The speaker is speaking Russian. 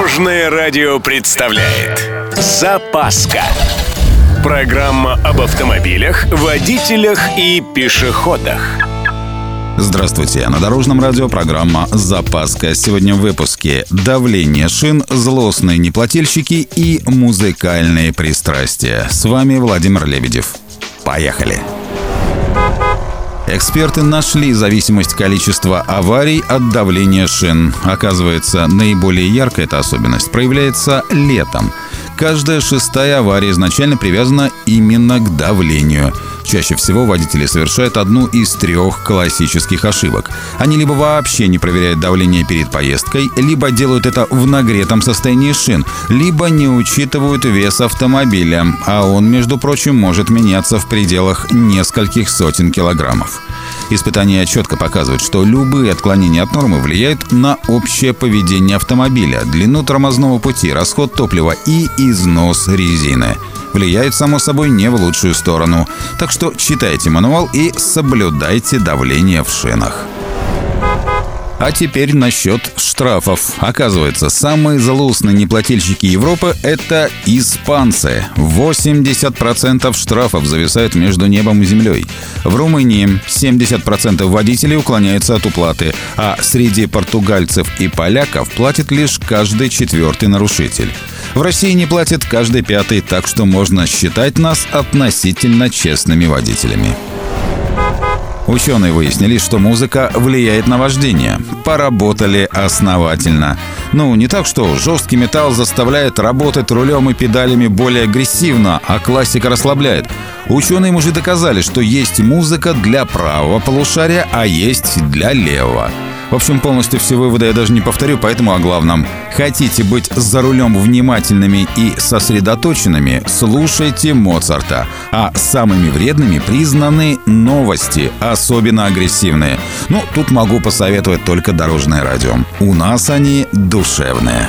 Дорожное радио представляет Запаска Программа об автомобилях, водителях и пешеходах Здравствуйте, на Дорожном радио программа «Запаска». Сегодня в выпуске «Давление шин», «Злостные неплательщики» и «Музыкальные пристрастия». С вами Владимир Лебедев. Поехали! Эксперты нашли зависимость количества аварий от давления шин. Оказывается, наиболее яркая эта особенность проявляется летом. Каждая шестая авария изначально привязана именно к давлению. Чаще всего водители совершают одну из трех классических ошибок. Они либо вообще не проверяют давление перед поездкой, либо делают это в нагретом состоянии шин, либо не учитывают вес автомобиля, а он, между прочим, может меняться в пределах нескольких сотен килограммов. Испытания четко показывают, что любые отклонения от нормы влияют на общее поведение автомобиля, длину тормозного пути, расход топлива и износ резины. Влияют, само собой, не в лучшую сторону. Так что читайте мануал и соблюдайте давление в шинах. А теперь насчет штрафов. Оказывается, самые злостные неплательщики Европы – это испанцы. 80% штрафов зависают между небом и землей. В Румынии 70% водителей уклоняются от уплаты, а среди португальцев и поляков платит лишь каждый четвертый нарушитель. В России не платит каждый пятый, так что можно считать нас относительно честными водителями. Ученые выяснили, что музыка влияет на вождение. Поработали основательно. Ну, не так, что жесткий металл заставляет работать рулем и педалями более агрессивно, а классика расслабляет. Ученые уже доказали, что есть музыка для правого полушария, а есть для левого. В общем, полностью все выводы я даже не повторю, поэтому о главном. Хотите быть за рулем внимательными и сосредоточенными, слушайте Моцарта. А самыми вредными признаны новости, особенно агрессивные. Ну, тут могу посоветовать только дорожное радио. У нас они душевные.